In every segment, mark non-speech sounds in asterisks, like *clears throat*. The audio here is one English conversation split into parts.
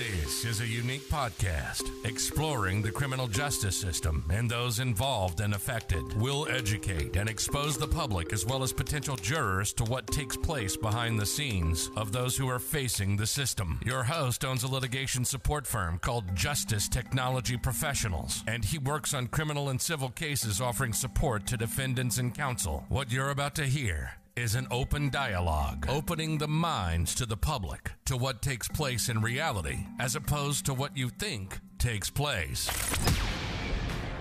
This is a unique podcast exploring the criminal justice system and those involved and affected. We'll educate and expose the public as well as potential jurors to what takes place behind the scenes of those who are facing the system. Your host owns a litigation support firm called Justice Technology Professionals, and he works on criminal and civil cases offering support to defendants and counsel. What you're about to hear is an open dialogue, opening the minds to the public to what takes place in reality as opposed to what you think takes place.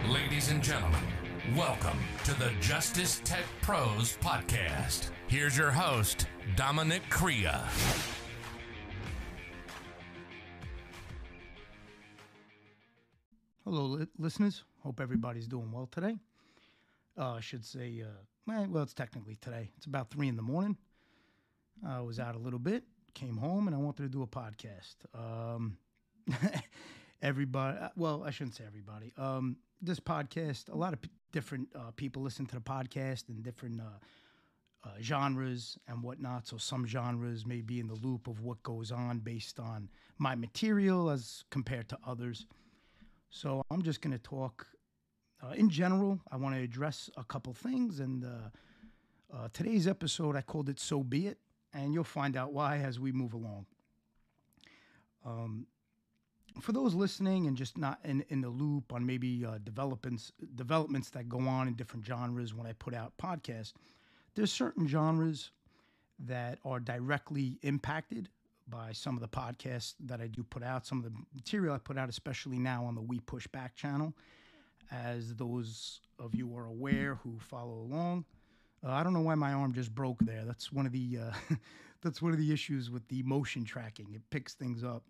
Ladies and gentlemen, welcome to the Justice Tech Pros podcast. Here's your host, Dominic Crea. Hello, listeners. Hope everybody's doing well today. Uh, I should say, uh, well, well, it's technically today. It's about three in the morning. I was out a little bit, came home, and I wanted to do a podcast. Um, *laughs* everybody, uh, well, I shouldn't say everybody. Um, this podcast, a lot of p- different uh, people listen to the podcast and different uh, uh, genres and whatnot. So some genres may be in the loop of what goes on based on my material as compared to others. So I'm just going to talk uh, in general. I want to address a couple things, and uh, uh, today's episode I called it "So Be It," and you'll find out why as we move along. Um, for those listening and just not in, in the loop on maybe uh, developments developments that go on in different genres when I put out podcasts, there's certain genres that are directly impacted by some of the podcasts that I do put out, some of the material I put out, especially now on the We Push Back channel. As those of you are aware who follow along, uh, I don't know why my arm just broke there. That's one of the uh, *laughs* that's one of the issues with the motion tracking. It picks things up.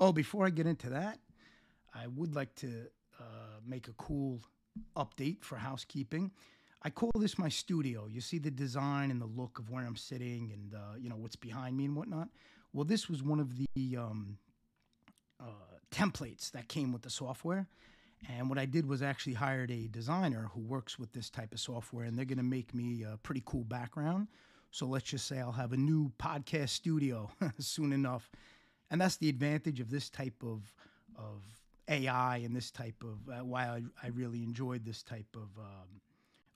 Oh, before I get into that, I would like to uh, make a cool update for housekeeping. I call this my studio. You see the design and the look of where I'm sitting, and uh, you know what's behind me and whatnot. Well, this was one of the um, uh, templates that came with the software. And what I did was actually hired a designer who works with this type of software, and they're going to make me a pretty cool background. So let's just say I'll have a new podcast studio *laughs* soon enough, and that's the advantage of this type of of AI and this type of uh, why I, I really enjoyed this type of um,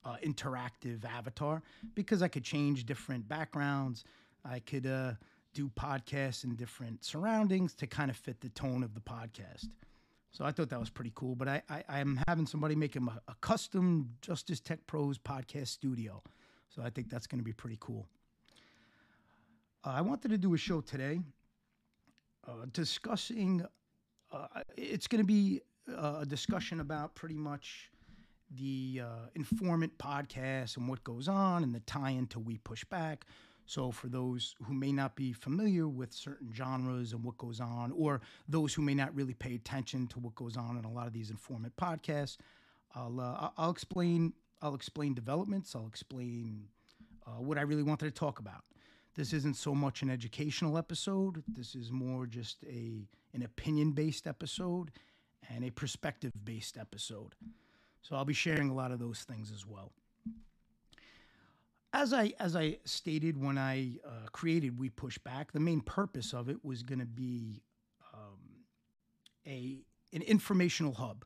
uh, interactive avatar because I could change different backgrounds. I could uh, do podcasts in different surroundings to kind of fit the tone of the podcast. So I thought that was pretty cool. But I, I, I'm having somebody make him a, a custom Justice Tech Pros podcast studio. So I think that's going to be pretty cool. Uh, I wanted to do a show today uh, discussing, uh, it's going to be uh, a discussion about pretty much the uh, informant podcast and what goes on and the tie in to We Push Back. So, for those who may not be familiar with certain genres and what goes on, or those who may not really pay attention to what goes on in a lot of these informant podcasts, I'll uh, I'll explain I'll explain developments. I'll explain uh, what I really wanted to talk about. This isn't so much an educational episode. This is more just a an opinion based episode and a perspective based episode. So I'll be sharing a lot of those things as well as I as I stated when I uh, created We Push Back, the main purpose of it was going to be um, a an informational hub.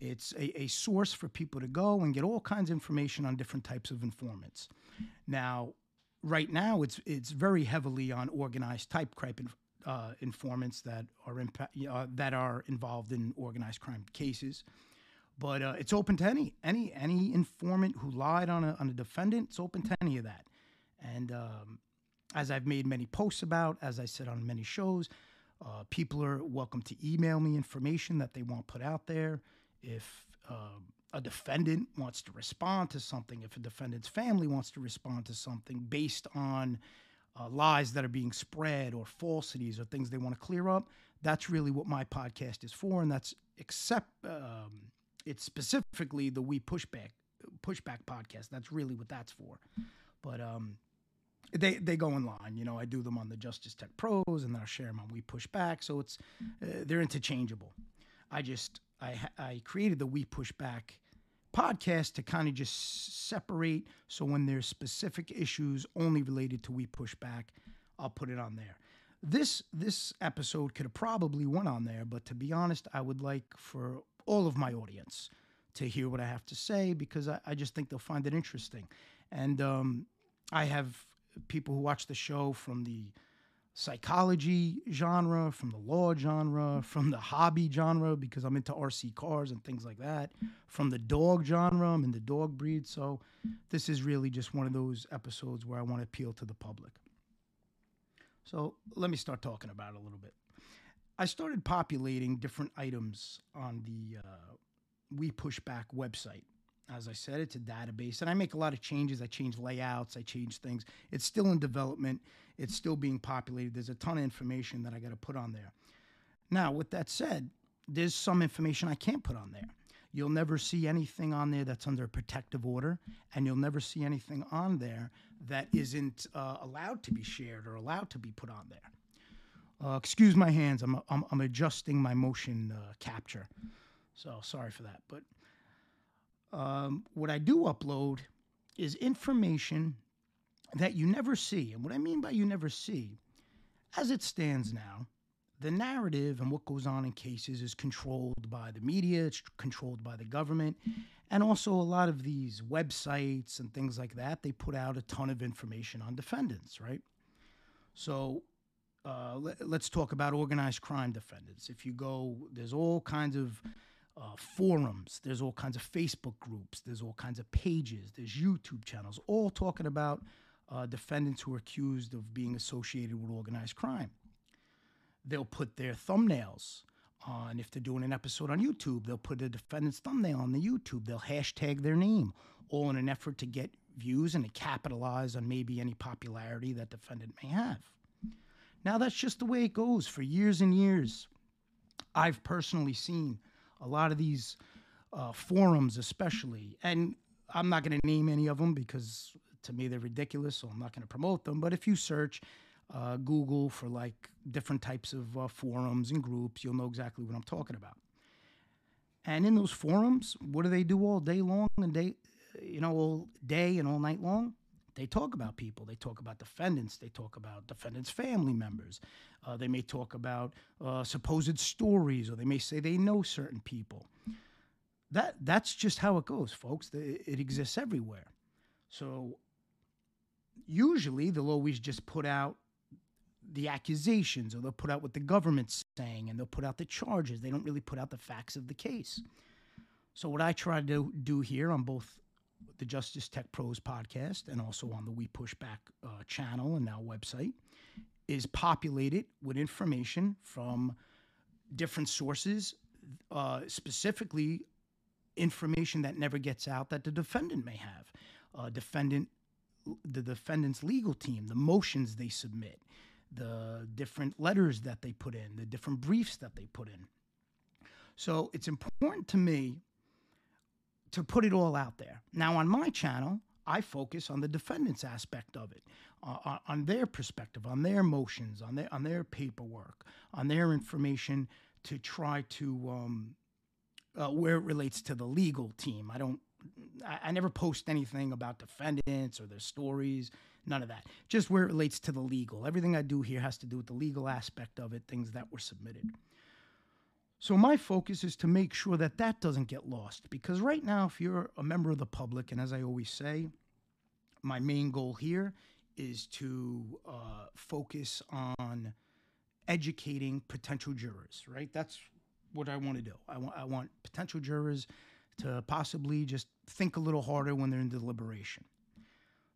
It's a, a source for people to go and get all kinds of information on different types of informants. Now, right now, it's it's very heavily on organized type crime uh, informants that are impa- uh, that are involved in organized crime cases. But uh, it's open to any any any informant who lied on a on a defendant. It's open to any of that. And um, as I've made many posts about, as I said on many shows, uh, people are welcome to email me information that they want put out there. If uh, a defendant wants to respond to something, if a defendant's family wants to respond to something based on uh, lies that are being spread or falsities or things they want to clear up, that's really what my podcast is for, and that's except um, it's specifically the We Pushback Pushback podcast. That's really what that's for. But um, they they go in line. You know, I do them on the Justice Tech Pros, and then I share them on We Push Back. So it's uh, they're interchangeable. I just I I created the We Push Back podcast to kind of just separate. So when there's specific issues only related to We Push Back, I'll put it on there. this this episode could have probably went on there, but to be honest, I would like for all of my audience to hear what I have to say because I, I just think they'll find it interesting. And um, I have people who watch the show from the psychology genre, from the law genre, from the hobby genre, because I'm into RC cars and things like that, from the dog genre, I'm in the dog breed. So this is really just one of those episodes where I want to appeal to the public. So let me start talking about it a little bit. I started populating different items on the uh, We Push Back website. As I said, it's a database, and I make a lot of changes. I change layouts, I change things. It's still in development, it's still being populated. There's a ton of information that I got to put on there. Now, with that said, there's some information I can't put on there. You'll never see anything on there that's under a protective order, and you'll never see anything on there that isn't uh, allowed to be shared or allowed to be put on there. Uh, excuse my hands, I'm, I'm, I'm adjusting my motion uh, capture. So sorry for that. But um, what I do upload is information that you never see. And what I mean by you never see, as it stands now, the narrative and what goes on in cases is controlled by the media, it's controlled by the government, and also a lot of these websites and things like that, they put out a ton of information on defendants, right? So uh, let, us talk about organized crime defendants. If you go, there's all kinds of uh, forums, there's all kinds of Facebook groups, there's all kinds of pages, there's YouTube channels, all talking about uh, defendants who are accused of being associated with organized crime. They'll put their thumbnails on, if they're doing an episode on YouTube, they'll put a defendant's thumbnail on the YouTube. They'll hashtag their name, all in an effort to get views and to capitalize on maybe any popularity that defendant may have. Now, that's just the way it goes for years and years. I've personally seen a lot of these uh, forums, especially, and I'm not going to name any of them because to me they're ridiculous, so I'm not going to promote them. But if you search uh, Google for like different types of uh, forums and groups, you'll know exactly what I'm talking about. And in those forums, what do they do all day long and day, you know, all day and all night long? They talk about people. They talk about defendants. They talk about defendants' family members. Uh, they may talk about uh, supposed stories, or they may say they know certain people. That that's just how it goes, folks. It, it exists everywhere. So usually they'll always just put out the accusations or they'll put out what the government's saying and they'll put out the charges. They don't really put out the facts of the case. So, what I try to do here on both the Justice Tech Pros podcast and also on the We Push Back uh, channel and now website is populated with information from different sources, uh, specifically information that never gets out that the defendant may have. Uh, defendant, the defendant's legal team, the motions they submit, the different letters that they put in, the different briefs that they put in. So it's important to me to put it all out there. Now, on my channel, I focus on the defendant's aspect of it, uh, on their perspective, on their motions, on their on their paperwork, on their information to try to um, uh, where it relates to the legal team. I don't. I, I never post anything about defendants or their stories. None of that. Just where it relates to the legal. Everything I do here has to do with the legal aspect of it, things that were submitted. So my focus is to make sure that that doesn't get lost because right now if you're a member of the public and as I always say, my main goal here is to uh, focus on educating potential jurors, right? That's what I want to do. I want I want potential jurors to possibly just think a little harder when they're in deliberation.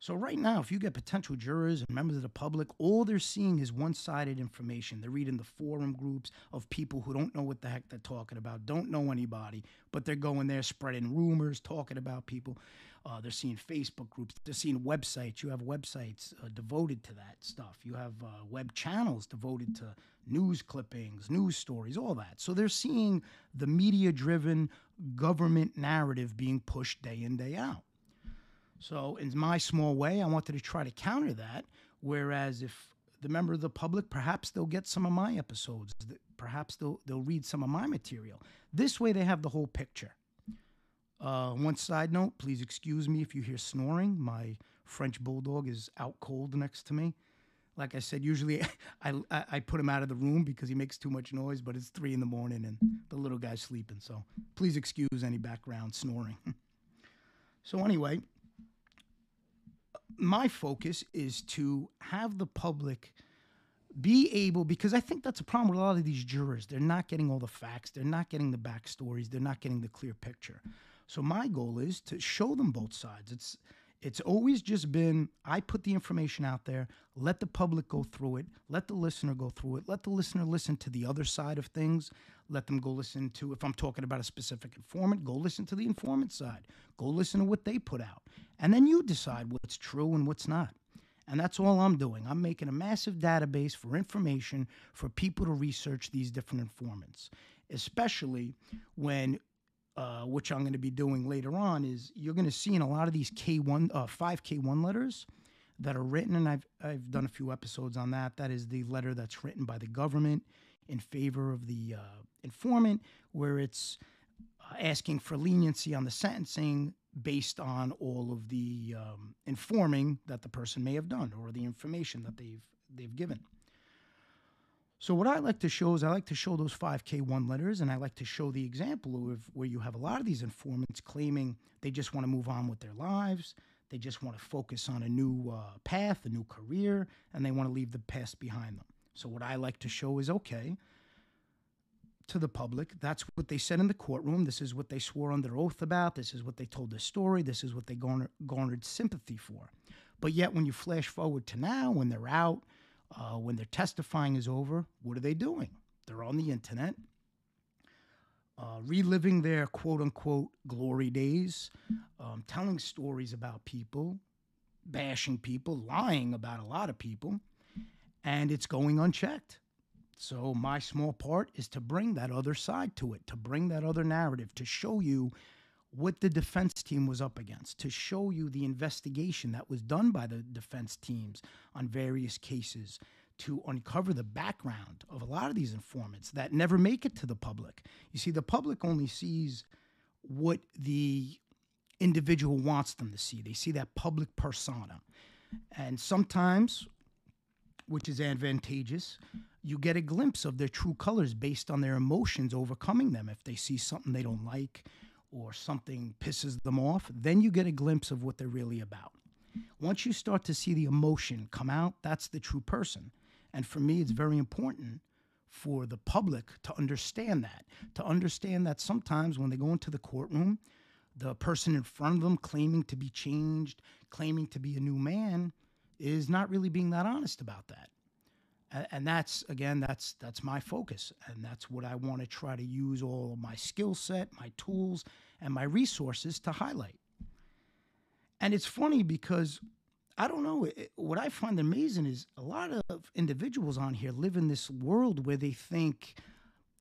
So, right now, if you get potential jurors and members of the public, all they're seeing is one sided information. They're reading the forum groups of people who don't know what the heck they're talking about, don't know anybody, but they're going there spreading rumors, talking about people. Uh, they're seeing Facebook groups, they're seeing websites. You have websites uh, devoted to that stuff, you have uh, web channels devoted to news clippings, news stories, all that. So, they're seeing the media driven government narrative being pushed day in, day out. So, in my small way, I wanted to try to counter that. Whereas, if the member of the public, perhaps they'll get some of my episodes, perhaps they'll they'll read some of my material. This way, they have the whole picture. Uh, one side note: please excuse me if you hear snoring. My French bulldog is out cold next to me. like I said, usually *laughs* I, I, I put him out of the room because he makes too much noise, but it's three in the morning and the little guy's sleeping. So please excuse any background snoring. *laughs* so, anyway, my focus is to have the public be able because I think that's a problem with a lot of these jurors. They're not getting all the facts, they're not getting the backstories, they're not getting the clear picture. So my goal is to show them both sides. It's it's always just been I put the information out there, let the public go through it, let the listener go through it, let the listener listen to the other side of things, let them go listen to if I'm talking about a specific informant, go listen to the informant side, go listen to what they put out. And then you decide what's true and what's not. And that's all I'm doing. I'm making a massive database for information for people to research these different informants, especially when, uh, which I'm going to be doing later on, is you're going to see in a lot of these K1, uh, 5K1 letters that are written, and I've, I've done a few episodes on that. That is the letter that's written by the government in favor of the uh, informant, where it's uh, asking for leniency on the sentencing based on all of the um, informing that the person may have done or the information that they've they've given. So what I like to show is I like to show those 5K1 letters and I like to show the example of where you have a lot of these informants claiming they just want to move on with their lives, they just want to focus on a new uh, path, a new career, and they want to leave the past behind them. So what I like to show is okay, to the public. That's what they said in the courtroom. This is what they swore under oath about. This is what they told their story. This is what they garner, garnered sympathy for. But yet, when you flash forward to now, when they're out, uh, when their testifying is over, what are they doing? They're on the internet, uh, reliving their quote unquote glory days, um, telling stories about people, bashing people, lying about a lot of people, and it's going unchecked. So, my small part is to bring that other side to it, to bring that other narrative, to show you what the defense team was up against, to show you the investigation that was done by the defense teams on various cases, to uncover the background of a lot of these informants that never make it to the public. You see, the public only sees what the individual wants them to see, they see that public persona. And sometimes, which is advantageous, you get a glimpse of their true colors based on their emotions overcoming them. If they see something they don't like or something pisses them off, then you get a glimpse of what they're really about. Once you start to see the emotion come out, that's the true person. And for me, it's very important for the public to understand that, to understand that sometimes when they go into the courtroom, the person in front of them claiming to be changed, claiming to be a new man, is not really being that honest about that and that's again that's that's my focus and that's what i want to try to use all of my skill set my tools and my resources to highlight. And it's funny because i don't know it, what i find amazing is a lot of individuals on here live in this world where they think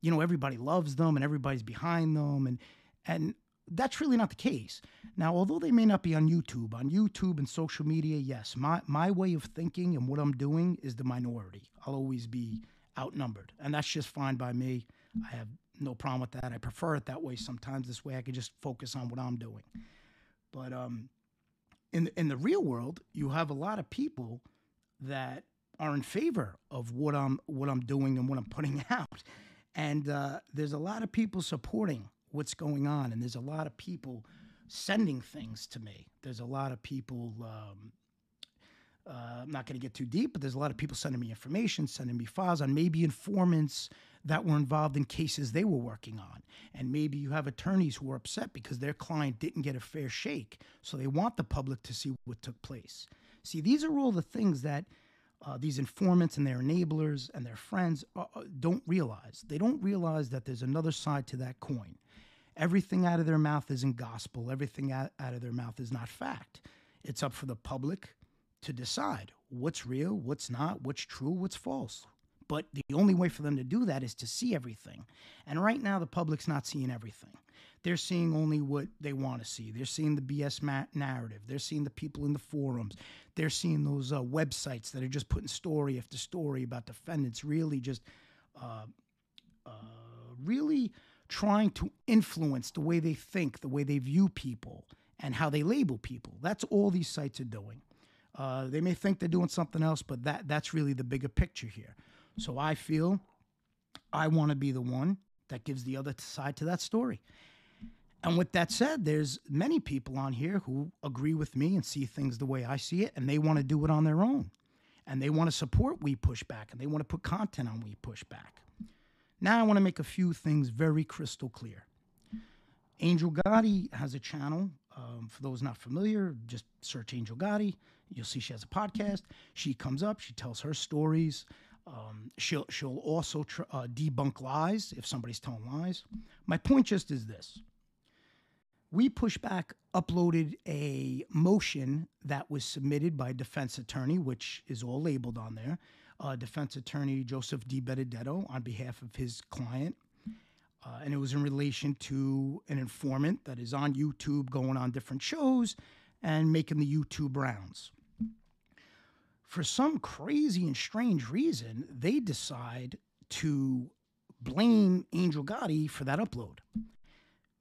you know everybody loves them and everybody's behind them and and that's really not the case. Now, although they may not be on YouTube, on YouTube and social media, yes, my, my way of thinking and what I'm doing is the minority. I'll always be outnumbered, and that's just fine by me. I have no problem with that. I prefer it that way sometimes. This way I can just focus on what I'm doing. But um, in, in the real world, you have a lot of people that are in favor of what I'm, what I'm doing and what I'm putting *laughs* out. And uh, there's a lot of people supporting what's going on. And there's a lot of people sending things to me. There's a lot of people. Um, uh, I'm not going to get too deep, but there's a lot of people sending me information, sending me files on maybe informants that were involved in cases they were working on. And maybe you have attorneys who are upset because their client didn't get a fair shake. So they want the public to see what took place. See, these are all the things that uh, these informants and their enablers and their friends uh, uh don't realize. They don't realize that there's another side to that coin. Everything out of their mouth isn't gospel. Everything out, out of their mouth is not fact. It's up for the public to decide what's real, what's not, what's true, what's false. But the only way for them to do that is to see everything. And right now, the public's not seeing everything. They're seeing only what they want to see. They're seeing the BS narrative. They're seeing the people in the forums. They're seeing those uh, websites that are just putting story after story about defendants really just, uh, uh, really trying to influence the way they think, the way they view people, and how they label people. That's all these sites are doing. Uh, they may think they're doing something else, but that that's really the bigger picture here. So I feel I want to be the one that gives the other side to that story. And with that said, there's many people on here who agree with me and see things the way I see it, and they want to do it on their own. And they want to support We Push Back, and they want to put content on We Push Back. Now I want to make a few things very crystal clear. Angel Gotti has a channel. Um, for those not familiar, just search Angel Gotti. You'll see she has a podcast. She comes up, she tells her stories. Um, she'll she'll also tr- uh, debunk lies if somebody's telling lies. My point just is this: we pushback uploaded a motion that was submitted by a defense attorney, which is all labeled on there. Uh, defense attorney Joseph Di Benedetto on behalf of his client. Uh, and it was in relation to an informant that is on YouTube going on different shows and making the YouTube rounds. For some crazy and strange reason, they decide to blame Angel Gotti for that upload.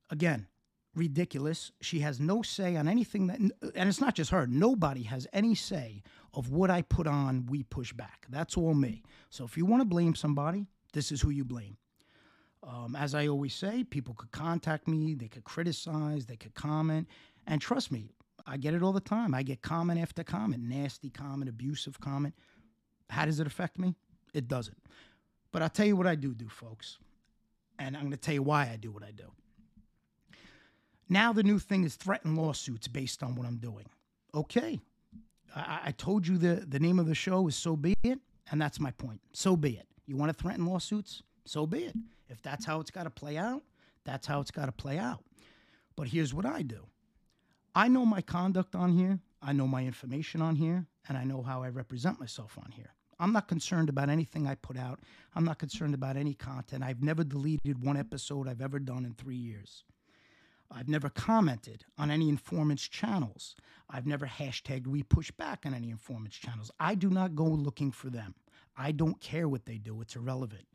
Again, ridiculous. She has no say on anything that, and it's not just her. Nobody has any say of what I put on. We push back. That's all me. So if you want to blame somebody, this is who you blame. Um, as I always say, people could contact me, they could criticize, they could comment, and trust me, I get it all the time. I get comment after comment, nasty comment, abusive comment. How does it affect me? It doesn't. But I'll tell you what I do do, folks, and I'm going to tell you why I do what I do. Now the new thing is threatened lawsuits based on what I'm doing. Okay. I, I told you the, the name of the show is So Be It, and that's my point. So be it. You want to threaten lawsuits? So be it. If that's how it's got to play out, that's how it's got to play out. But here's what I do I know my conduct on here, I know my information on here, and I know how I represent myself on here. I'm not concerned about anything I put out. I'm not concerned about any content. I've never deleted one episode I've ever done in three years. I've never commented on any informant's channels. I've never hashtagged we push back on any informant's channels. I do not go looking for them. I don't care what they do, it's irrelevant.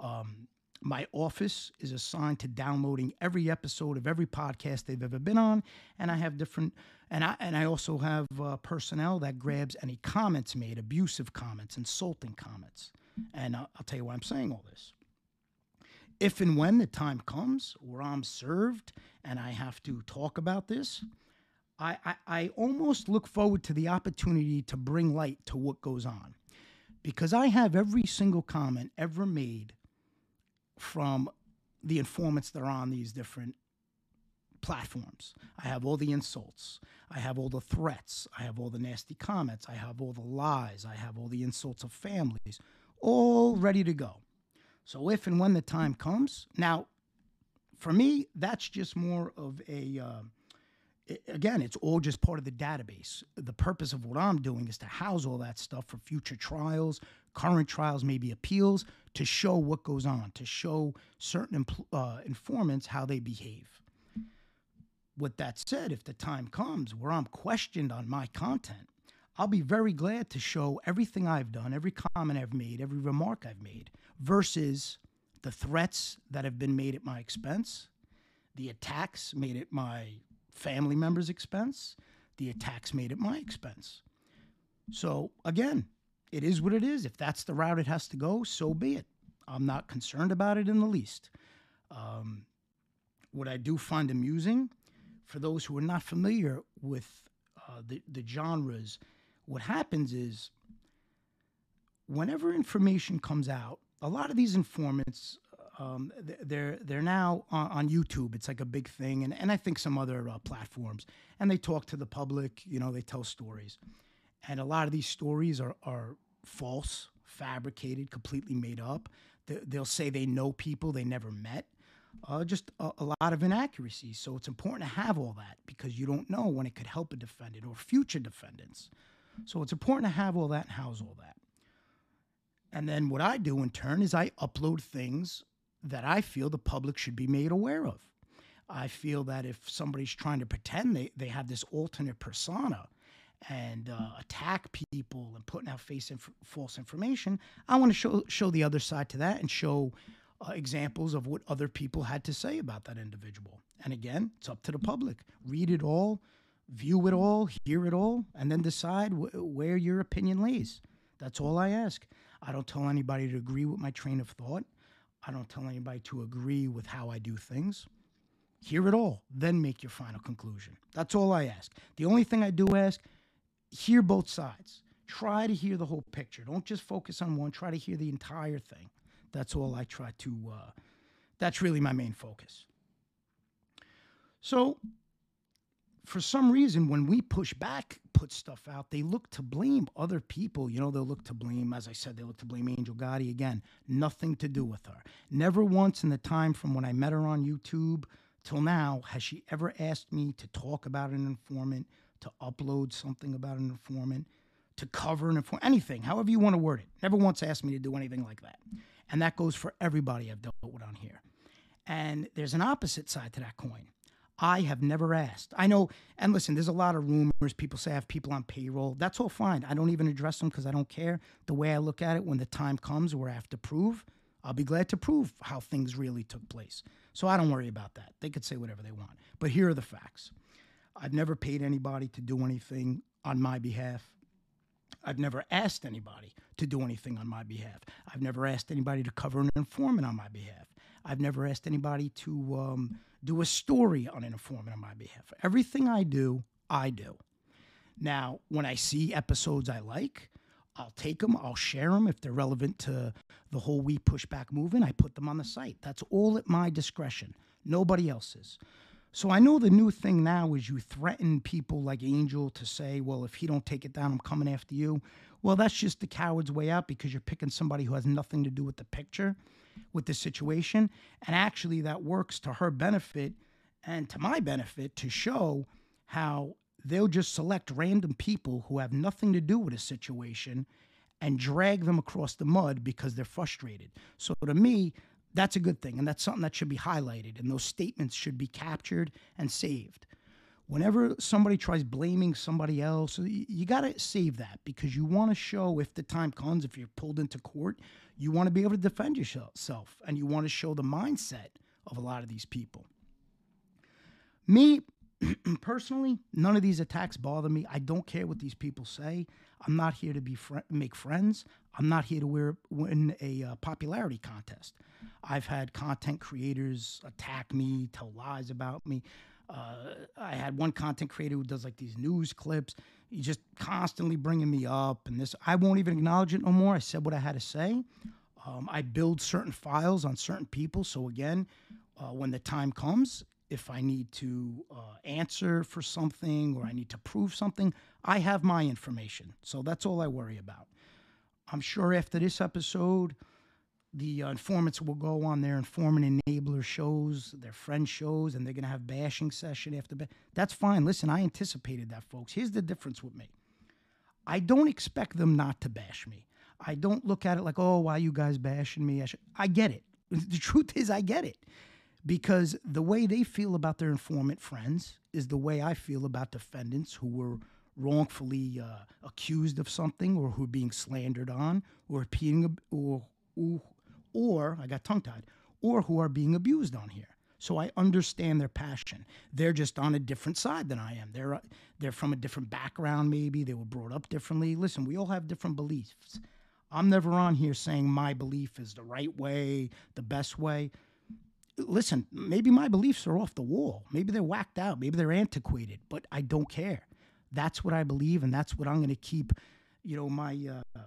Um, my office is assigned to downloading every episode of every podcast they've ever been on, and I have different, and I and I also have uh, personnel that grabs any comments made, abusive comments, insulting comments, and uh, I'll tell you why I'm saying all this if and when the time comes where I'm served and I have to talk about this, I, I, I, almost look forward to the opportunity to bring light to what goes on. Because I have every single comment ever made from the informants that are on these different platforms. I have all the insults. I have all the threats. I have all the nasty comments. I have all the lies. I have all the insults of families, all ready to go. So if and when the time comes, now, for me, that's just more of a. Uh, again, it's all just part of the database. The purpose of what I'm doing is to house all that stuff for future trials, current trials, maybe appeals, to show what goes on, to show certain uh, informants how they behave. With that said, if the time comes where I'm questioned on my content, I'll be very glad to show everything I've done, every comment I've made, every remark I've made, versus the threats that have been made at my expense, the attacks made at my family members' expense, the attacks made at my expense. So again, it is what it is. If that's the route it has to go, so be it. I'm not concerned about it in the least. Um, what I do find amusing, for those who are not familiar with uh, the, the genres, what happens is whenever information comes out a lot of these informants um, they're they're now on, on, YouTube. It's like a big thing, and, and I think some other uh, platforms. And they talk to the public. You know, they tell stories, and a lot of these stories are are false, fabricated, completely made up. They, will say they know people they never met. Uh, just a, a lot of inaccuracies. So it's important to have all that because you don't know when it could help a defendant or future defendants. So it's important to have all that and house all that. And then what I do in turn is I upload things that I feel the public should be made aware of. I feel that if somebody's trying to pretend they, they have this alternate persona and uh, attack people and putting out inf- false information, I want to show show the other side to that and show uh, examples of what other people had to say about that individual. And again, it's up to the public. Read it all, view it all, hear it all, and then decide wh- where your opinion lays. That's all I ask. I don't tell anybody to agree with my train of thought. I don't tell anybody to agree with how I do things. Hear it all, then make your final conclusion. That's all I ask. The only thing I do ask, hear both sides. Try to hear the whole picture. Don't just focus on one. Try to hear the entire thing. That's all I try to. Uh, that's really my main focus. So, for some reason, when we push back, put stuff out, they look to blame other people. You know, they'll look to blame, as I said, they look to blame Angel Gotti again. Nothing to do with her. Never once in the time from when I met her on YouTube till now has she ever asked me to talk about an informant, to upload something about an informant, to cover an informant, anything, however you want to word it. Never once asked me to do anything like that. And that goes for everybody I've dealt with on here. And there's an opposite side to that coin. I have never asked. I know, and listen, there's a lot of rumors. People say I have people on payroll. That's all fine. I don't even address them because I don't care. The way I look at it, when the time comes where I have to prove, I'll be glad to prove how things really took place. So I don't worry about that. They could say whatever they want. But here are the facts I've never paid anybody to do anything on my behalf. I've never asked anybody to do anything on my behalf. I've never asked anybody to cover an informant on my behalf. I've never asked anybody to um, do a story on an informant on my behalf. Everything I do, I do. Now, when I see episodes I like, I'll take them, I'll share them if they're relevant to the whole We Push Back movement. I put them on the site. That's all at my discretion, nobody else's. So I know the new thing now is you threaten people like Angel to say, well, if he don't take it down, I'm coming after you. Well, that's just the coward's way out because you're picking somebody who has nothing to do with the picture, with the situation. And actually, that works to her benefit and to my benefit to show how they'll just select random people who have nothing to do with a situation and drag them across the mud because they're frustrated. So to me, that's a good thing. And that's something that should be highlighted. And those statements should be captured and saved. Whenever somebody tries blaming somebody else, you got to save that because you want to show if the time comes, if you're pulled into court, you want to be able to defend yourself and you want to show the mindset of a lot of these people. Me, *clears throat* personally, none of these attacks bother me. I don't care what these people say. I'm not here to be fr- make friends. I'm not here to wear, win a uh, popularity contest. I've had content creators attack me, tell lies about me. Uh, I had one content creator who does like these news clips. He's just constantly bringing me up, and this I won't even acknowledge it no more. I said what I had to say. Um, I build certain files on certain people, so again, uh, when the time comes, if I need to uh, answer for something or I need to prove something, I have my information. So that's all I worry about. I'm sure after this episode, the uh, informants will go on their informant enabler shows, their friend shows, and they're going to have bashing session after. Ba- That's fine. Listen, I anticipated that, folks. Here's the difference with me. I don't expect them not to bash me. I don't look at it like, oh, why you guys bashing me? I, I get it. *laughs* The truth is, I get it because the way they feel about their informant friends is the way I feel about defendants who were wrongfully uh, accused of something or who are being slandered on or or, or or I got tongue tied or who are being abused on here. So I understand their passion. They're just on a different side than I am. They're uh, they're from a different background maybe. They were brought up differently. Listen, we all have different beliefs. I'm never on here saying my belief is the right way, the best way listen, maybe my beliefs are off the wall. Maybe they're whacked out. Maybe they're antiquated, but I don't care. That's what I believe, and that's what I'm going to keep, you know, my uh,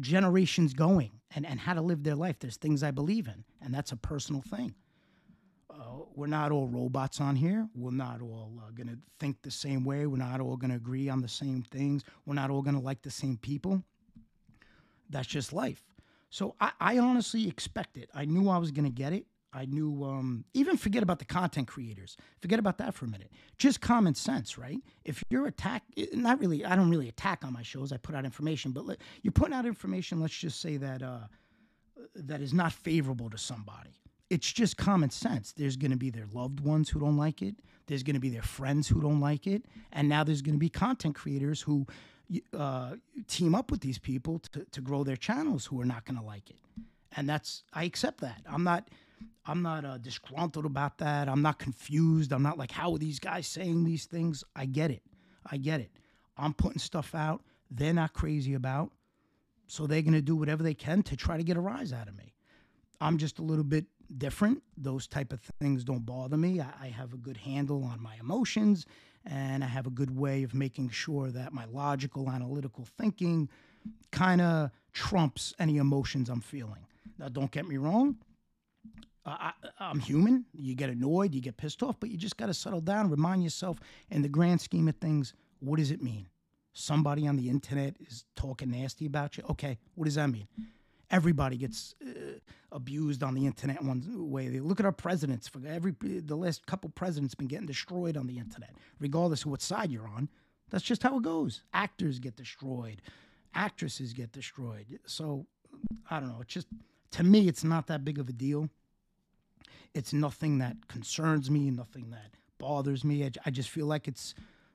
generations going and, and how to live their life. There's things I believe in, and that's a personal thing. Uh, we're not all robots on here. We're not all uh, going to think the same way. We're not all going to agree on the same things. We're not all going to like the same people. That's just life. So I, I honestly expect it. I knew I was going to get it. I knew, um, even forget about the content creators. Forget about that for a minute. Just common sense, right? If you're attack, not really, I don't really attack on my shows. I put out information, but let, you're putting out information. Let's just say that uh, that is not favorable to somebody. It's just common sense. There's going to be their loved ones who don't like it. There's going to be their friends who don't like it, and now there's going to be content creators who uh, team up with these people to, to grow their channels who are not going to like it. And that's I accept that. I'm not I'm not uh, disgruntled about that. I'm not confused. I'm not like, how are these guys saying these things? I get it. I get it. I'm putting stuff out they're not crazy about. So they're going to do whatever they can to try to get a rise out of me. I'm just a little bit different. Those type of things don't bother me. I, I have a good handle on my emotions and I have a good way of making sure that my logical, analytical thinking kind of trumps any emotions I'm feeling. Now, don't get me wrong. I, am human. You get annoyed, you get pissed off, but you just got to settle down, remind yourself, in the grand scheme of things, what does it mean? Somebody on the internet is talking nasty about you. Okay, what does that mean? Everybody gets uh, abused on the internet one way. Look at our presidents. For every the last couple presidents been getting destroyed on the internet, regardless of what side you're on. That's just how it goes. Actors get destroyed, actresses get destroyed. So I don't know. It's just to me, it's not that big of a deal. It's nothing that concerns me, nothing that bothers me. I, I just feel like it's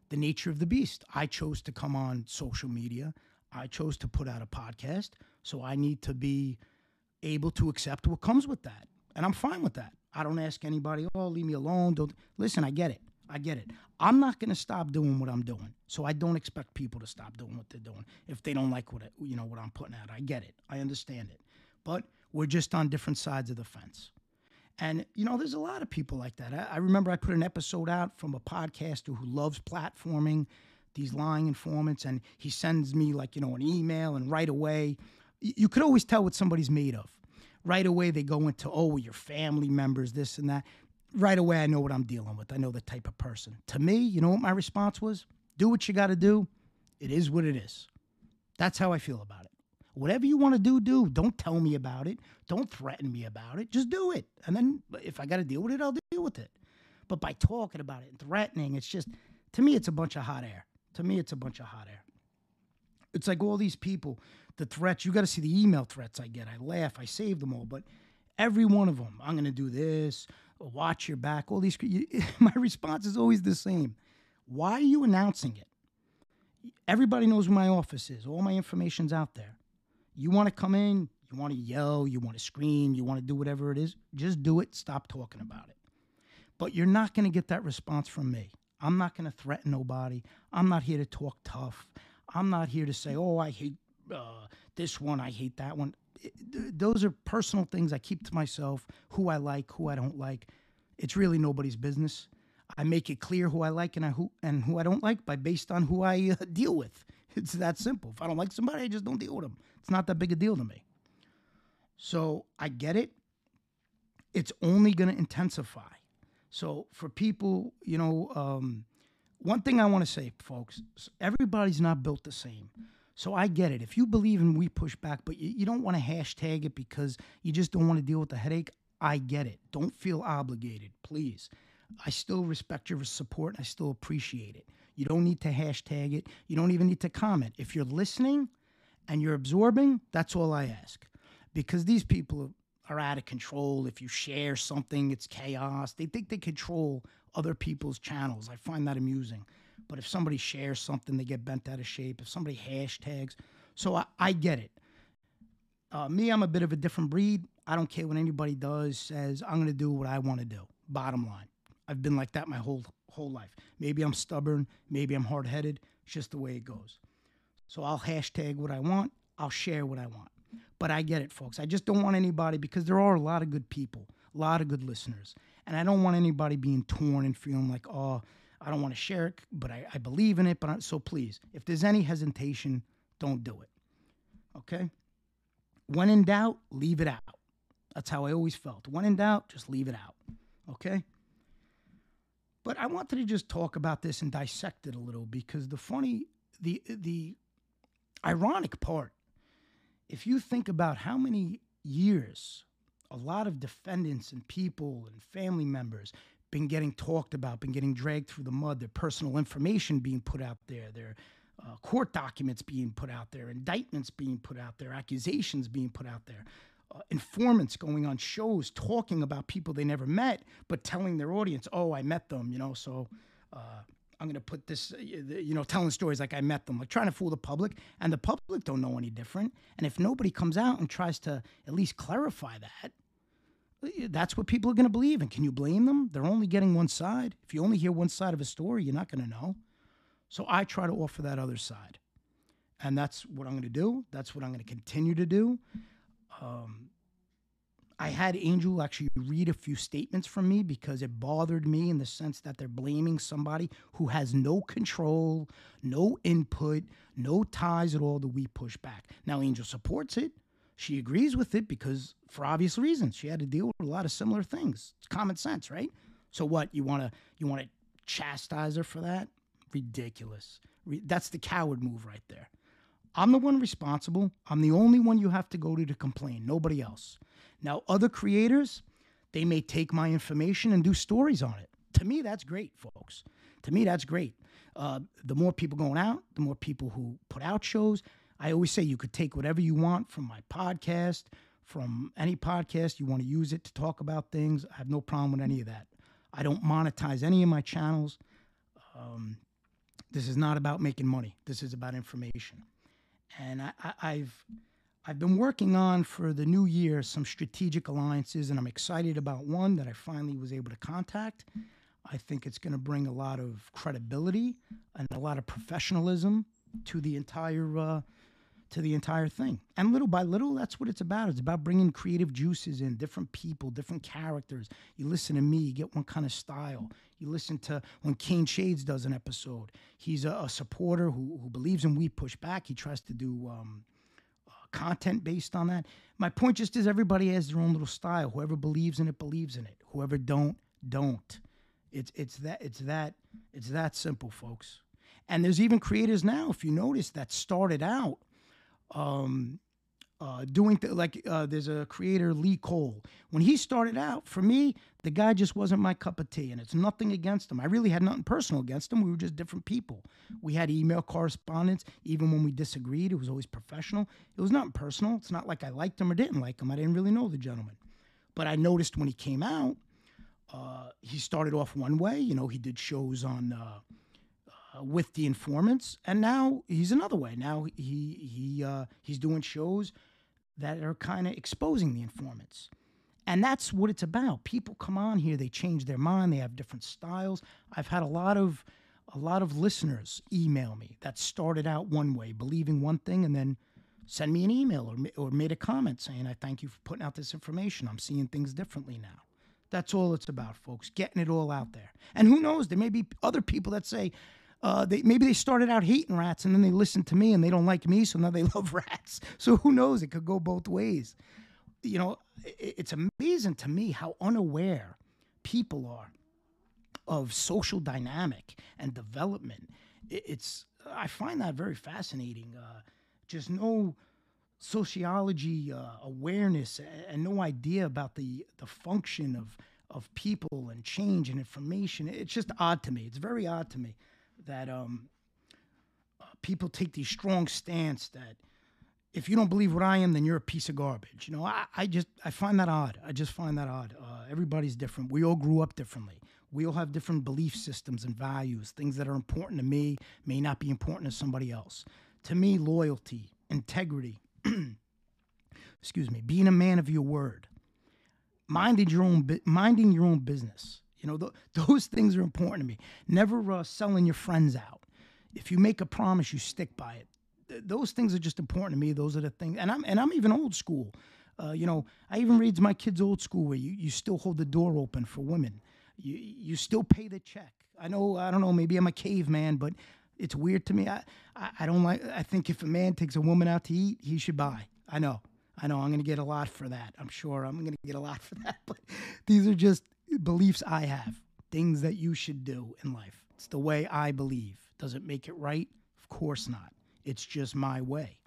the nature of the beast. I chose to come on social media. I chose to put out a podcast. So I need to be able to accept what comes with that. And I'm fine with that. I don't ask anybody, oh, leave me alone. Don't listen, I get it. I get it. I'm not going to stop doing what I'm doing. So I don't expect people to stop doing what they're doing if they don't like what it, you know what I'm putting out. I get it. I understand it. But we're just on different sides of the fence. And you know, there's a lot of people like that. I, I remember I put an episode out from a podcaster who loves platforming these lying informants, and he sends me like you know an email, and right away you could always tell what somebody's made of. Right away, they go into, oh, your family members, this and that. Right away, I know what I'm dealing with. I know the type of person. To me, you know what my response was? Do what you got to do. It is what it is. That's how I feel about it. Whatever you want to do, do. Don't tell me about it. Don't threaten me about it. Just do it. And then if I got to deal with it, I'll deal with it. But by talking about it and threatening, it's just, to me, it's a bunch of hot air. To me, it's a bunch of hot air. It's like all these people the threats. You got to see the email threats I get. I laugh. I save them all, but every one of them, I'm going to do this. Watch your back. All these. You, *laughs* my response is always the same. Why are you announcing it? Everybody knows where my office is. All my information's out there. You want to come in, you want to yell, you want to scream, you want to do whatever it is, just do it. Stop talking about it. But you're not going to get that response from me. I'm not going to threaten nobody. I'm not here to talk tough. I'm not here to say, oh, I hate uh, this one, I hate that one. It, those are personal things I keep to myself. Who I like, who I don't like. It's really nobody's business. I make it clear who I like and I, who and who I don't like by based on who I uh, deal with. It's that simple. If I don't like somebody, I just don't deal with them. It's not that big a deal to me. So I get it. It's only going to intensify. So for people, you know, um, one thing I want to say, folks, everybody's not built the same. So I get it. If you believe in we push back, but you, you don't want to hashtag it because you just don't want to deal with the headache, I get it. Don't feel obligated, please. I still respect your support. I still appreciate it. You don't need to hashtag it. You don't even need to comment. If you're listening and you're absorbing, that's all I ask. Because these people are out of control. If you share something, it's chaos. They think they control other people's channels. I find that amusing. But if somebody shares something, they get bent out of shape. If somebody hashtags, so I, I get it. Uh, me, I'm a bit of a different breed. I don't care what anybody does, says. I'm going to do what I want to do. Bottom line. I've been like that my whole whole life. Maybe I'm stubborn. Maybe I'm hard headed. It's just the way it goes. So I'll hashtag what I want. I'll share what I want. But I get it, folks. I just don't want anybody because there are a lot of good people, a lot of good listeners. And I don't want anybody being torn and feeling like, oh, I don't want to share it, but I, I believe in it. But I, so please, if there's any hesitation, don't do it. Okay. When in doubt, leave it out. That's how I always felt. When in doubt, just leave it out. Okay. But I wanted to just talk about this and dissect it a little because the funny, the the ironic part, if you think about how many years a lot of defendants and people and family members been getting talked about, been getting dragged through the mud, their personal information being put out there, their uh, court documents being put out there, indictments being put out there, accusations being put out there, uh, informants going on shows talking about people they never met, but telling their audience, oh, I met them, you know, so. Uh, I'm going to put this, you know, telling stories like I met them, like trying to fool the public, and the public don't know any different. And if nobody comes out and tries to at least clarify that, that's what people are going to believe. And can you blame them? They're only getting one side. If you only hear one side of a story, you're not going to know. So I try to offer that other side. And that's what I'm going to do. That's what I'm going to continue to do. Um, I had Angel actually read a few statements from me because it bothered me in the sense that they're blaming somebody who has no control, no input, no ties at all to We Push Back. Now, Angel supports it. She agrees with it because, for obvious reasons, she had to deal with a lot of similar things. It's common sense, right? So what? You want to you want to chastise her for that? Ridiculous. Re- that's the coward move right there. I'm the one responsible. I'm the only one you have to go to to complain, nobody else. Now, other creators, they may take my information and do stories on it. To me, that's great, folks. To me, that's great. Uh, the more people going out, the more people who put out shows. I always say you could take whatever you want from my podcast, from any podcast. You want to use it to talk about things. I have no problem with any of that. I don't monetize any of my channels. Um, this is not about making money. This is about information. And I, I, I've I've been working on for the new year some strategic alliances, and I'm excited about one that I finally was able to contact. I think it's going to bring a lot of credibility and a lot of professionalism to the entire uh, to the entire thing. And little by little, that's what it's about. It's about bringing creative juices in, different people, different characters. You listen to me, you get one kind of style. You listen to when Kane Shades does an episode. He's a, a supporter who, who believes in We Push Back. He tries to do um, uh, content based on that. My point just is everybody has their own little style. Whoever believes in it believes in it. Whoever don't, don't. It's it's that it's that it's that simple, folks. And there's even creators now, if you notice, that started out um, uh, doing th- like uh, there's a creator Lee Cole. When he started out, for me, the guy just wasn't my cup of tea, and it's nothing against him. I really had nothing personal against him. We were just different people. We had email correspondence, even when we disagreed. It was always professional. It was not personal. It's not like I liked him or didn't like him. I didn't really know the gentleman, but I noticed when he came out, uh, he started off one way. You know, he did shows on. Uh, uh, with the informants, and now he's another way. Now he he uh, he's doing shows that are kind of exposing the informants, and that's what it's about. People come on here, they change their mind, they have different styles. I've had a lot of a lot of listeners email me that started out one way, believing one thing, and then send me an email or, or made a comment saying, I thank you for putting out this information. I'm seeing things differently now. That's all it's about, folks, getting it all out there. And who knows, there may be other people that say, uh, they maybe they started out hating rats and then they listened to me and they don't like me, so now they *laughs* love rats. So who knows? It could go both ways. You know, it, it's amazing to me how unaware people are of social dynamic and development. It, it's I find that very fascinating. Uh, just no sociology uh, awareness and no idea about the the function of of people and change and information. It's just odd to me. It's very odd to me that um, uh, people take these strong stance that if you don't believe what I am, then you're a piece of garbage. You know, I, I just I find that odd. I just find that odd. Uh, everybody's different. We all grew up differently. We all have different belief systems and values. Things that are important to me may not be important to somebody else. To me, loyalty, integrity, *clears throat* excuse me, being a man of your word, minding your own minding your own business. You know, th- *laughs* those things are important to me. Never uh, selling your friends out. If you make a promise, you stick by it. Th- those things are just important to me. Those are the things, and I'm and I'm even old school. Uh, you know, I even read my kids old school where you, you still hold the door open for women. You you still pay the check. I know I don't know. Maybe I'm a caveman, but it's weird to me. I, I, I don't like. I think if a man takes a woman out to eat, he should buy. I know. I know I'm going to get a lot for that. I'm sure I'm going to get a lot for *laughs* that. But these are just beliefs I have, things that you should do in life. It's the way I believe. Does it make it right? Of course not. It's just my way.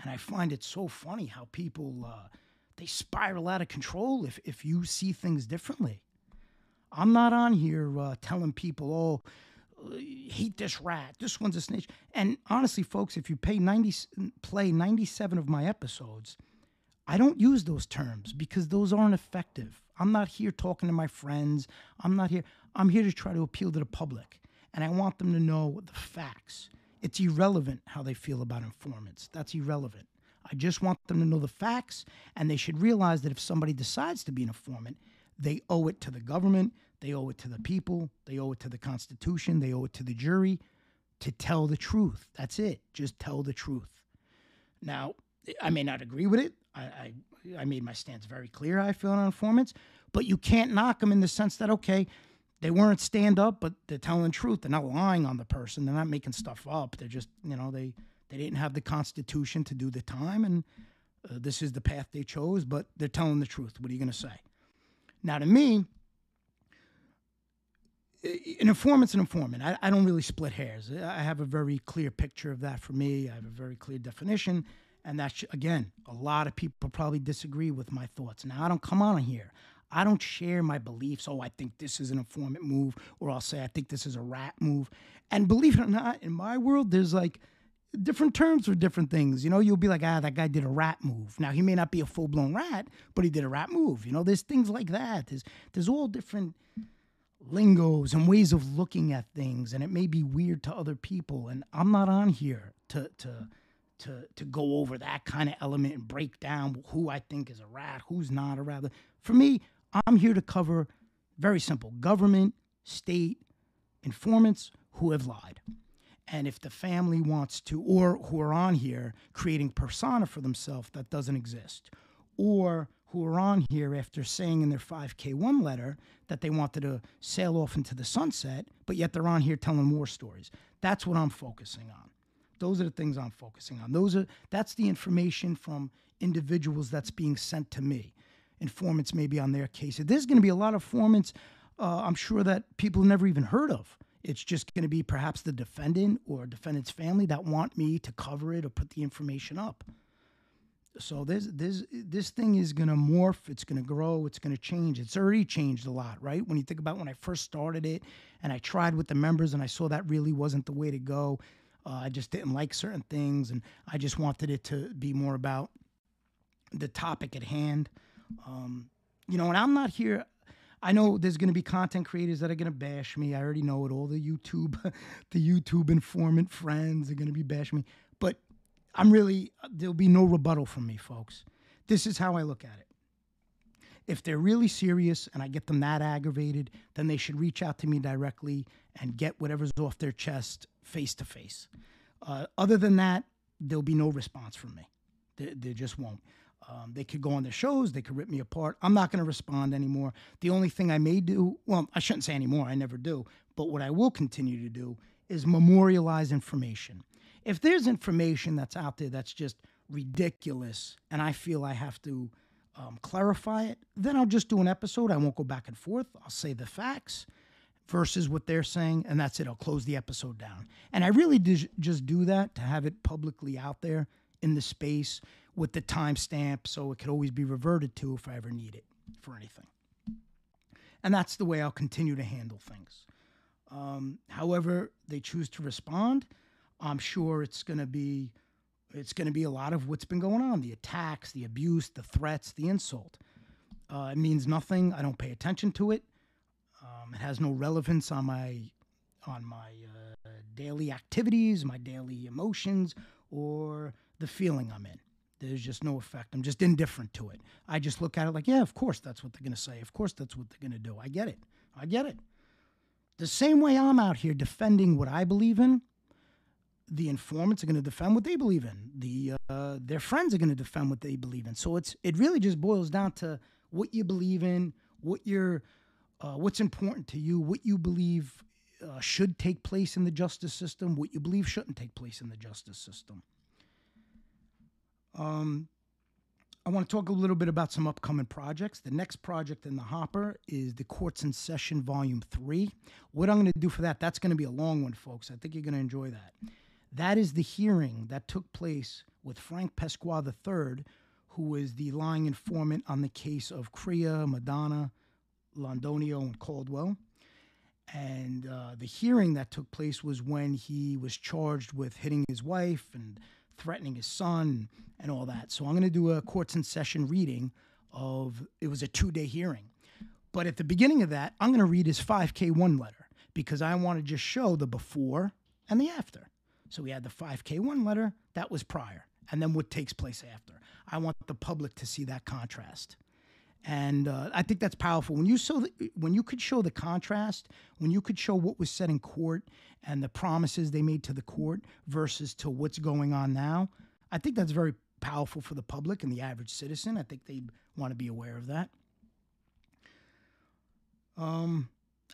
And I find it so funny how people uh, they spiral out of control if if you see things differently. I'm not on here uh, telling people, oh, hate this rat. This one's a snitch. And honestly, folks, if you pay 90, play 97 of my episodes, I don't use those terms because those aren't effective. I'm not here talking to my friends. I'm not here. I'm here to try to appeal to the public. And I want them to know the facts. It's irrelevant how they feel about informants. That's irrelevant. I just want them to know the facts, and they should realize that if somebody decides to be an informant, they owe it to the government, they owe it to the people, they owe it to the Constitution, they owe it to the jury to tell the truth. That's it. Just tell the truth. Now, I may not agree with it. I, I, I made my stance very clear. I feel on informants, but you can't knock them in the sense that okay, they weren't stand up, but they're telling the truth. They're not lying on the person. They're not making stuff up. They're just you know they they didn't have the constitution to do the time, and uh, this is the path they chose. But they're telling the truth. What are you going to say? Now, to me, an informant's an informant. I, I, don't really split hairs. I have a very clear picture of that for me. I have a very clear definition. And that's, again, a lot of people probably disagree with my thoughts. Now, I don't come on here. I don't share my beliefs. Oh, I think this is an informant move, or I'll say I think this is a rat move. And believe it or not, in my world, there's like different terms for different things. You know, you'll be like, ah, that guy did a rat move. Now he may not be a full blown rat, but he did a rat move. You know, there's things like that. There's there's all different lingos and ways of looking at things, and it may be weird to other people. And I'm not on here to to to to go over that kind of element and break down who I think is a rat, who's not a rat. For me, I'm here to cover very simple government, state, informants who have lied. And if the family wants to, or who are on here creating persona for themselves that doesn't exist, or who are on here after saying in their 5K1 letter that they wanted to sail off into the sunset, but yet they're on here telling war stories. That's what I'm focusing on. Those are the things I'm focusing on. Those are that's the information from individuals that's being sent to me. Informants maybe on their cases. There's going to be a lot of informants. Uh, I'm sure that people never even heard of. It's just going to be perhaps the defendant or defendant's family that want me to cover it or put the information up. So this this this thing is going to morph. It's going to grow. It's going to change. It's already changed a lot, right? When you think about when I first started it, and I tried with the members, and I saw that really wasn't the way to go. Uh, I just didn't like certain things, and I just wanted it to be more about the topic at hand. Um, you know, and I'm not here. I know there's going to be content creators that are going to bash me. I already know it. All the YouTube, *laughs* the YouTube informant friends are going to be bashing me. But I'm really there'll be no rebuttal from me, folks. This is how I look at it. If they're really serious and I get them that aggravated, then they should reach out to me directly and get whatever's off their chest face to face. Other than that, there'll be no response from me. There, there just won't. Um, they could go on their shows, they could rip me apart. I'm not going to respond anymore. The only thing I may do, well, I shouldn't say anymore, I never do, but what I will continue to do is memorialize information. If there's information that's out there that's just ridiculous and I feel I have to um, clarify it, then I'll just do an episode. I won't go back and forth. I'll say the facts versus what they're saying, and that's it. I'll close the episode down. And I really did just do that to have it publicly out there in the space with the timestamp so it could always be reverted to if I ever need it for anything. And that's the way I'll continue to handle things. Um, however, they choose to respond. I'm sure it's going to be it's going to be a lot of what's been going on: the attacks, the abuse, the threats, the insult. Uh, it means nothing. I don't pay attention to it. Um, it has no relevance on my on my uh, daily activities, my daily emotions, or the feeling I'm in. There's just no effect. I'm just indifferent to it. I just look at it like, yeah, of course that's what they're going to say. Of course that's what they're going to do. I get it. I get it. The same way I'm out here defending what I believe in, the informants are going to defend what they believe in. The uh, their friends are going to defend what they believe in. So it's it really just boils down to what you believe in, what you're, uh, what's important to you, what you believe uh, should take place in the justice system, what you believe shouldn't take place in the justice system. Um, I want to talk a little bit about some upcoming projects. The next project in the hopper is the Courts in Session Volume 3. What I'm going to do for that, that's going to be a long one, folks. I think you're going to enjoy that. That is the hearing that took place with Frank Pasqua III, who was the lying informant on the case of Crea, Madonna, Londonio, and Caldwell. And uh, the hearing that took place was when he was charged with hitting his wife and threatening his son and all that. So I'm going to do a courts in session reading of it was a two day hearing. But at the beginning of that, I'm going to read his 5K1 letter because I want to just show the before and the after. So we had the 5K1 letter, that was prior, and then what takes place after. I want the public to see that contrast. And uh, I think that's powerful when you show the, when you could show the contrast, when you could show what was said in court and the promises they made to the court versus to what's going on now. I think that's very powerful for the public and the average citizen. I think they want to be aware of that. Um,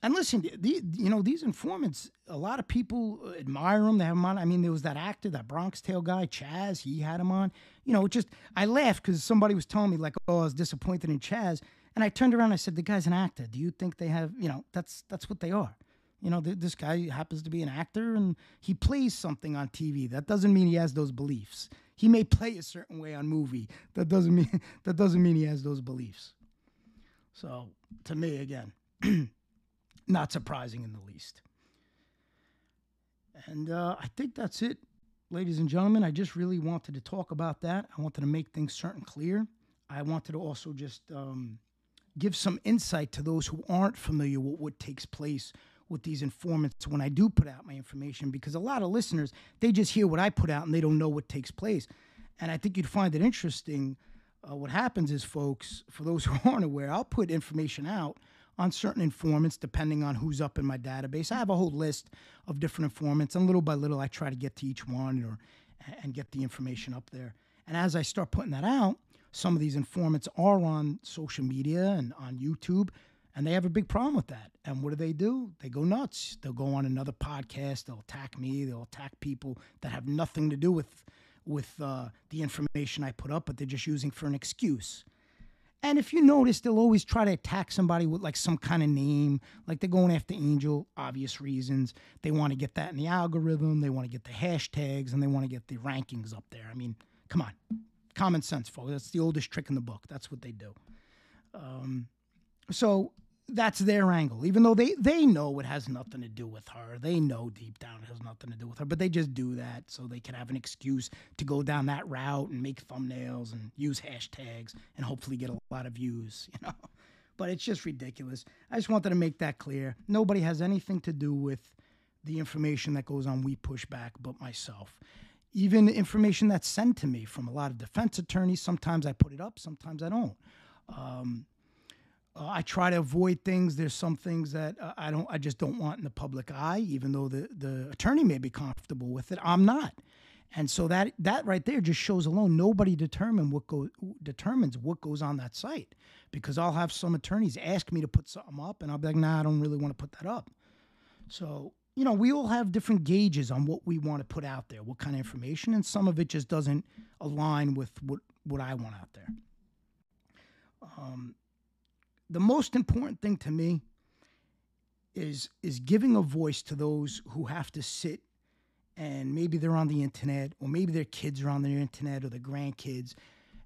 and listen, the, you know these informants. A lot of people uh, admire them. They have them on. I mean, there was that actor, that Bronx Tale guy, Chazz. He had him on. You know, just I laughed because somebody was telling me like, "Oh, I was disappointed in Chazz," and I turned around. and I said, "The guy's an actor. Do you think they have? You know, that's that's what they are. You know, th- this guy happens to be an actor and he plays something on TV. That doesn't mean he has those beliefs. He may play a certain way on movie. That doesn't mean *laughs* that doesn't mean he has those beliefs. So to me, again, *clears throat* not surprising in the least. And uh, I think that's it, ladies and gentlemen. I just really wanted to talk about that. I wanted to make things certain clear. I wanted to also just um, give some insight to those who aren't familiar with what takes place with these informants when I do put out my information because a lot of listeners they just hear what I put out and they don't know what takes place. And I think you'd find it interesting. Uh, what happens is, folks, for those *laughs* who aren't aware, I'll put information out on certain informants depending on who's up in my database. I have a whole list of different informants, and little by little, I try to get to each one or and get the information up there. And as I start putting that out, some of these informants are on social media and on YouTube and they have a big problem with that. And what do they do? They go nuts. They'll go on another podcast. They'll attack me. They'll attack people that have nothing to do with with uh, the information I put up, but they're just using for an excuse. And if you notice, they'll always try to attack somebody with like some kind of name, like they're going after Angel, obvious reasons. They want to get that in the algorithm. They want to get the hashtags, and they want to get the rankings up there. I mean, come on, common sense, folks. That's the oldest trick in the book. That's what they do. Um, so that's their angle. Even though they they know it has nothing to do with her, they know deep down it has nothing to do with her, but they just do that so they can have an excuse to go down that route and make thumbnails and use hashtags and hopefully get a lot of views. *laughs* You know, but it's just ridiculous. I just wanted to make that clear. Nobody has anything to do with the information that goes on We Push Back, but myself. Even information that's sent to me from a lot of defense attorneys. Sometimes I put it up, sometimes I don't. Um, uh, I try to avoid things. There's some things that uh, I don't, I just don't want in the public eye, even though the the attorney may be comfortable with it. I'm not, and so that that right there just shows alone nobody determine what go determines what goes on that site, because I'll have some attorneys ask me to put something up, and I'll be like, Nah, I don't really want to put that up. So you know, we all have different gauges on what we want to put out there, what kind of information, and some of it just doesn't align with what what I want out there. Um, the most important thing to me is is giving a voice to those who have to sit and maybe they're on the internet or maybe their kids are on the internet or their grandkids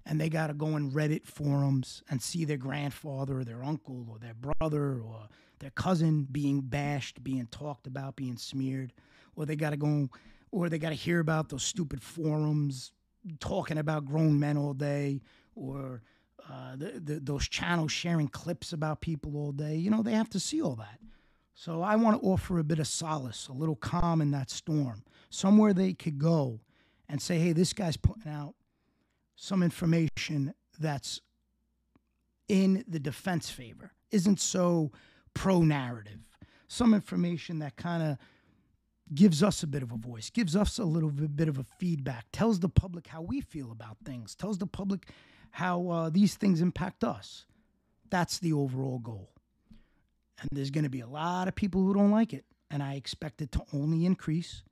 and they got to go in Reddit forums and see their grandfather or their uncle or their brother or their cousin being bashed, being talked about, being smeared, or they got to go or they got to hear about those stupid forums talking about grown men all day or uh, the, the, those channels sharing clips about people all day. You know, they have to see all that. So I want to offer a bit of solace, a little calm in that storm, somewhere they could go and say, hey, this guy's putting out some information that's in the defense favor, isn't so pro narrative, some information that kind of gives us a bit of a voice, gives us a little bit of a feedback, tells the public how we feel about things, tells the public how uh, these things impact us. That's the overall goal. And there's going to be a lot of people who don't like it. And I expect it to only increase.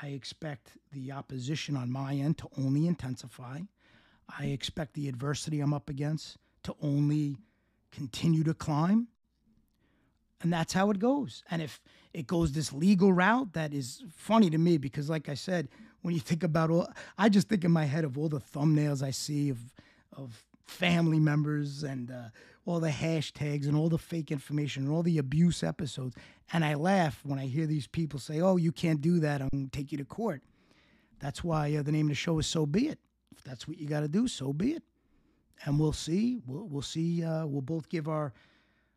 I expect the opposition on my end to only intensify. I expect the adversity I'm up against to only continue to climb. And that's how it goes. And if it goes this legal route, that is funny to me because, like I said, when you think about all, I just think in my head of all the thumbnails I see of of family members and uh, all the hashtags and all the fake information and all the abuse episodes. And I laugh when I hear these people say, "Oh, you can't do that. I'm going to take you to court." That's why uh, the name of the show is "So Be It." If that's what you got to do, so be it. And we'll see. We'll, we'll see. Uh, we'll both give our,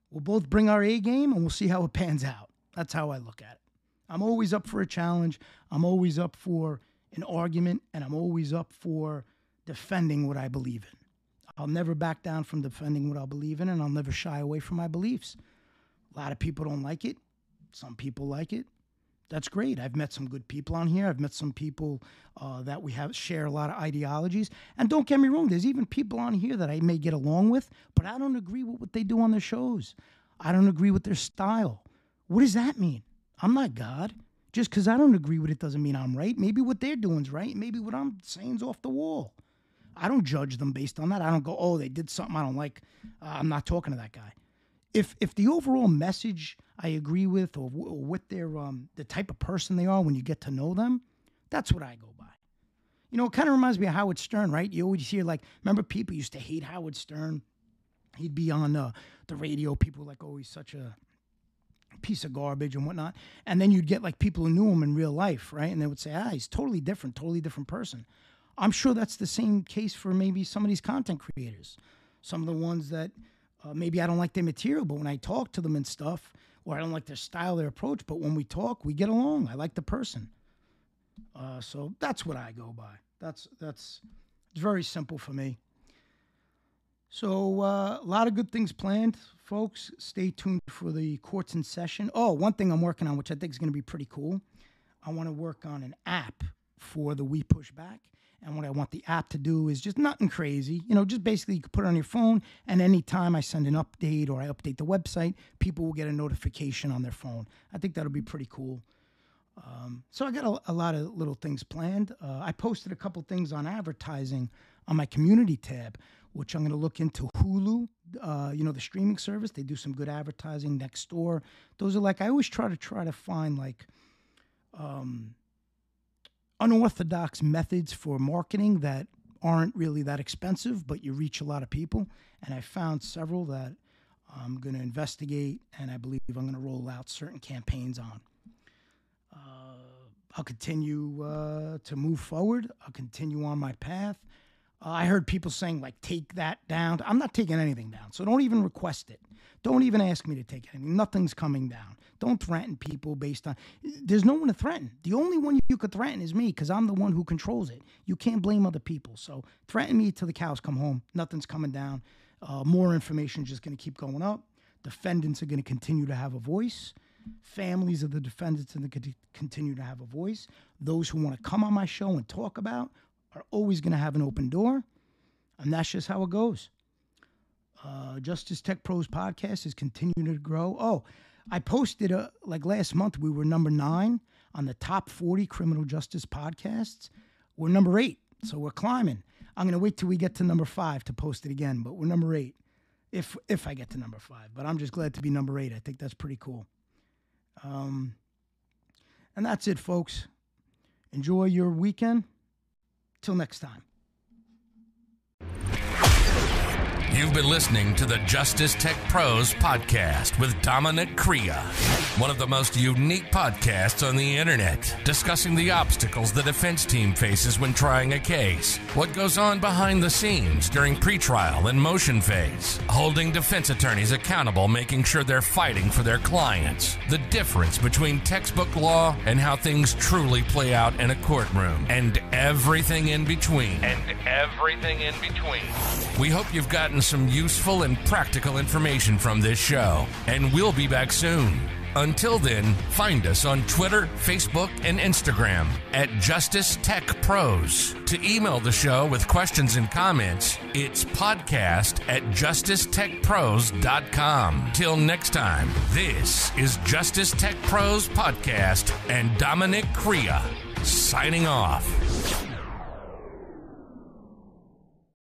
we'll both bring our A game, and we'll see how it pans out. That's how I look at it. I'm always up for a challenge. I'm always up for an argument, and I'm always up for defending what I believe in. I'll never back down from defending what I believe in, and I'll never shy away from my beliefs. A lot of people don't like it. Some people like it. That's great. I've met some good people on here. I've met some people uh, that we have share a lot of ideologies. And don't get me wrong, there's even people on here that I may get along with, but I don't agree with what they do on their shows. I don't agree with their style. What does that mean? I'm not God. Just because I don't agree with it doesn't mean I'm right. Maybe what they're doing is right. Maybe what I'm saying is off the wall. I don't judge them based on that. I don't go, oh, they did something I don't like. Uh, I'm not talking to that guy. If if the overall message I agree with, or, or what their um the type of person they are when you get to know them, that's what I go by. You know, it kind of reminds me of Howard Stern, right? You always hear like, remember people used to hate Howard Stern. He'd be on uh, the radio. People like, oh, he's such a piece of garbage and whatnot. And then you'd get like people who knew him in real life, right? And they would say, ah, he's totally different, totally different person. I'm sure that's the same case for maybe some of these content creators. Some of the ones that uh, maybe I don't like their material, but when I talk to them and stuff, or I don't like their style, their approach, but when we talk, we get along. I like the person. Uh, so that's what I go by. That's that's it's very simple for me. So uh, a lot of good things planned, folks. Stay tuned for the courts in session. Oh, one thing I'm working on, which I think is going to be pretty cool. I want to work on an app for the We Push Back. And what I want the app to do is just nothing crazy. You know, just basically you can put it on your phone, and anytime I send an update or I update the website, people will get a notification on their phone. I think that'll be pretty cool. Um, so I got a, a, lot of little things planned. Uh, I posted a couple things on advertising on my community tab, which I'm going to look into Hulu. Uh, you know, the streaming service. They do some good advertising next door. Those are like I always try to try to find like. Um, unorthodox methods for marketing that aren't really that expensive, but you reach a lot of people. And I found several that I'm going to investigate, and I believe I'm going to roll out certain campaigns on. Uh, I'll continue uh, to move forward. I'll continue on my path. Uh, I heard people saying, like, take that down. I'm not taking anything down, so don't even request it. Don't even ask me to take anything. Nothing's coming down. Don't threaten people based on. There's no one to threaten. The only one you could threaten is me because I'm the one who controls it. You can't blame other people. So threaten me till the cows come home. Nothing's coming down. Uh, more information is just going to keep going up. Defendants are going to continue to have a voice. Families of the defendants are going to continue to have a voice. Those who want to come on my show and talk about are always going to have an open door. And that's just how it goes. Uh, Justice Tech Pros podcast is continuing to grow. Oh, I posted a, like last month, we were number nine on the top 40 criminal justice podcasts. We're number eight, so we're climbing. I'm to wait till we get to number five to post it again, but we're number eight if if I get to number five. But I'm just glad to be number eight. I think that's pretty cool. Um, and that's it, folks. Enjoy your weekend. Till next time. You've been listening to the Justice Tech Pros podcast with Dominic Crea, one of the most unique podcasts on the internet, discussing the obstacles the defense team faces when trying a case, what goes on behind the scenes during pretrial and motion phase, holding defense attorneys accountable, making sure they're fighting for their clients, the difference between textbook law and how things truly play out in a courtroom, and everything in between. And everything in between. We hope you've gotten some useful and practical information from this show, and we'll be back soon. Until then, find us on Twitter, Facebook, and Instagram at Justice Tech Pros. To email the show with questions and comments, it's podcast at justicetechpros.com. Till next time, this is Justice Tech Pros Podcast and Dominic Crea signing off.